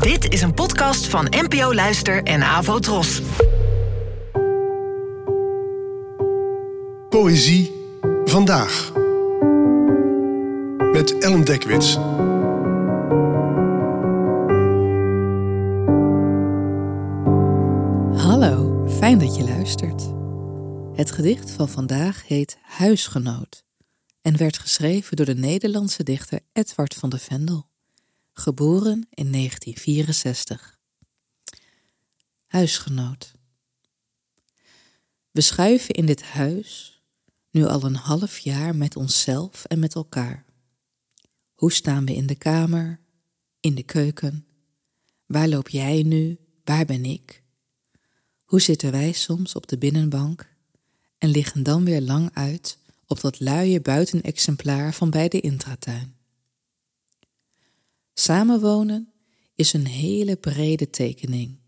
Dit is een podcast van NPO Luister en Avo Tros. Poëzie vandaag. Met Ellen Dekwits. Hallo, fijn dat je luistert. Het gedicht van vandaag heet Huisgenoot en werd geschreven door de Nederlandse dichter Edward van de Vendel, geboren in 1964. Huisgenoot. We schuiven in dit huis nu al een half jaar met onszelf en met elkaar. Hoe staan we in de kamer, in de keuken? Waar loop jij nu? Waar ben ik? Hoe zitten wij soms op de binnenbank en liggen dan weer lang uit op dat luie buitenexemplaar van bij de intratuin. Samenwonen is een hele brede tekening,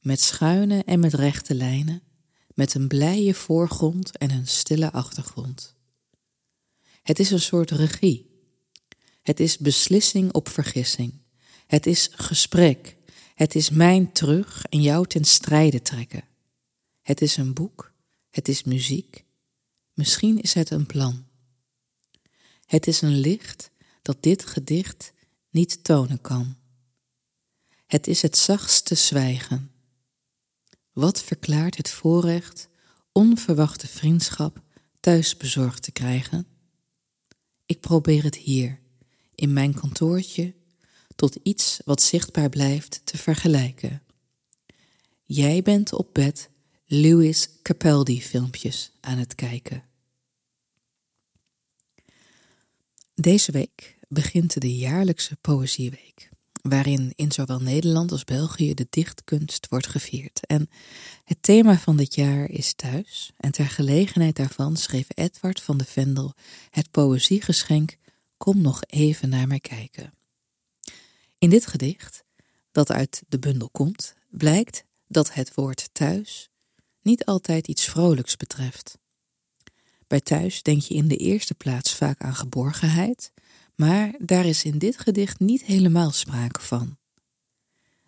met schuine en met rechte lijnen, met een blije voorgrond en een stille achtergrond. Het is een soort regie. Het is beslissing op vergissing. Het is gesprek. Het is mijn terug en jou ten strijde trekken. Het is een boek. Het is muziek. Misschien is het een plan. Het is een licht dat dit gedicht niet tonen kan. Het is het zachtste zwijgen. Wat verklaart het voorrecht onverwachte vriendschap thuis bezorgd te krijgen? Ik probeer het hier, in mijn kantoortje, tot iets wat zichtbaar blijft te vergelijken. Jij bent op bed Lewis Capaldi filmpjes aan het kijken. Deze week begint de jaarlijkse Poëzieweek, waarin in zowel Nederland als België de dichtkunst wordt gevierd. En het thema van dit jaar is thuis, en ter gelegenheid daarvan schreef Edward van de Vendel het poëziegeschenk Kom nog even naar mij kijken. In dit gedicht, dat uit de bundel komt, blijkt dat het woord thuis niet altijd iets vrolijks betreft. Bij thuis denk je in de eerste plaats vaak aan geborgenheid, maar daar is in dit gedicht niet helemaal sprake van.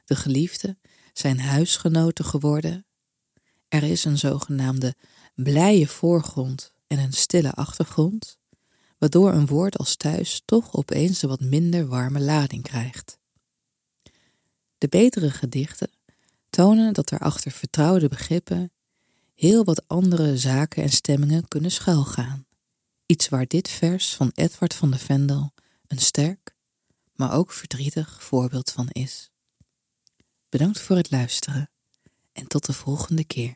De geliefden zijn huisgenoten geworden. Er is een zogenaamde blije voorgrond en een stille achtergrond, waardoor een woord als thuis toch opeens een wat minder warme lading krijgt. De betere gedichten tonen dat er achter vertrouwde begrippen heel wat andere zaken en stemmingen kunnen schuilgaan. Iets waar dit vers van Edward van de Vendel een sterk, maar ook verdrietig voorbeeld van is. Bedankt voor het luisteren en tot de volgende keer.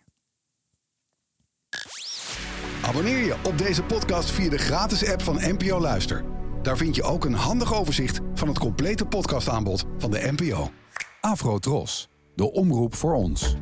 Abonneer je op deze podcast via de gratis app van NPO Luister. Daar vind je ook een handig overzicht van het complete podcastaanbod van de NPO. Afro Tros, de omroep voor ons.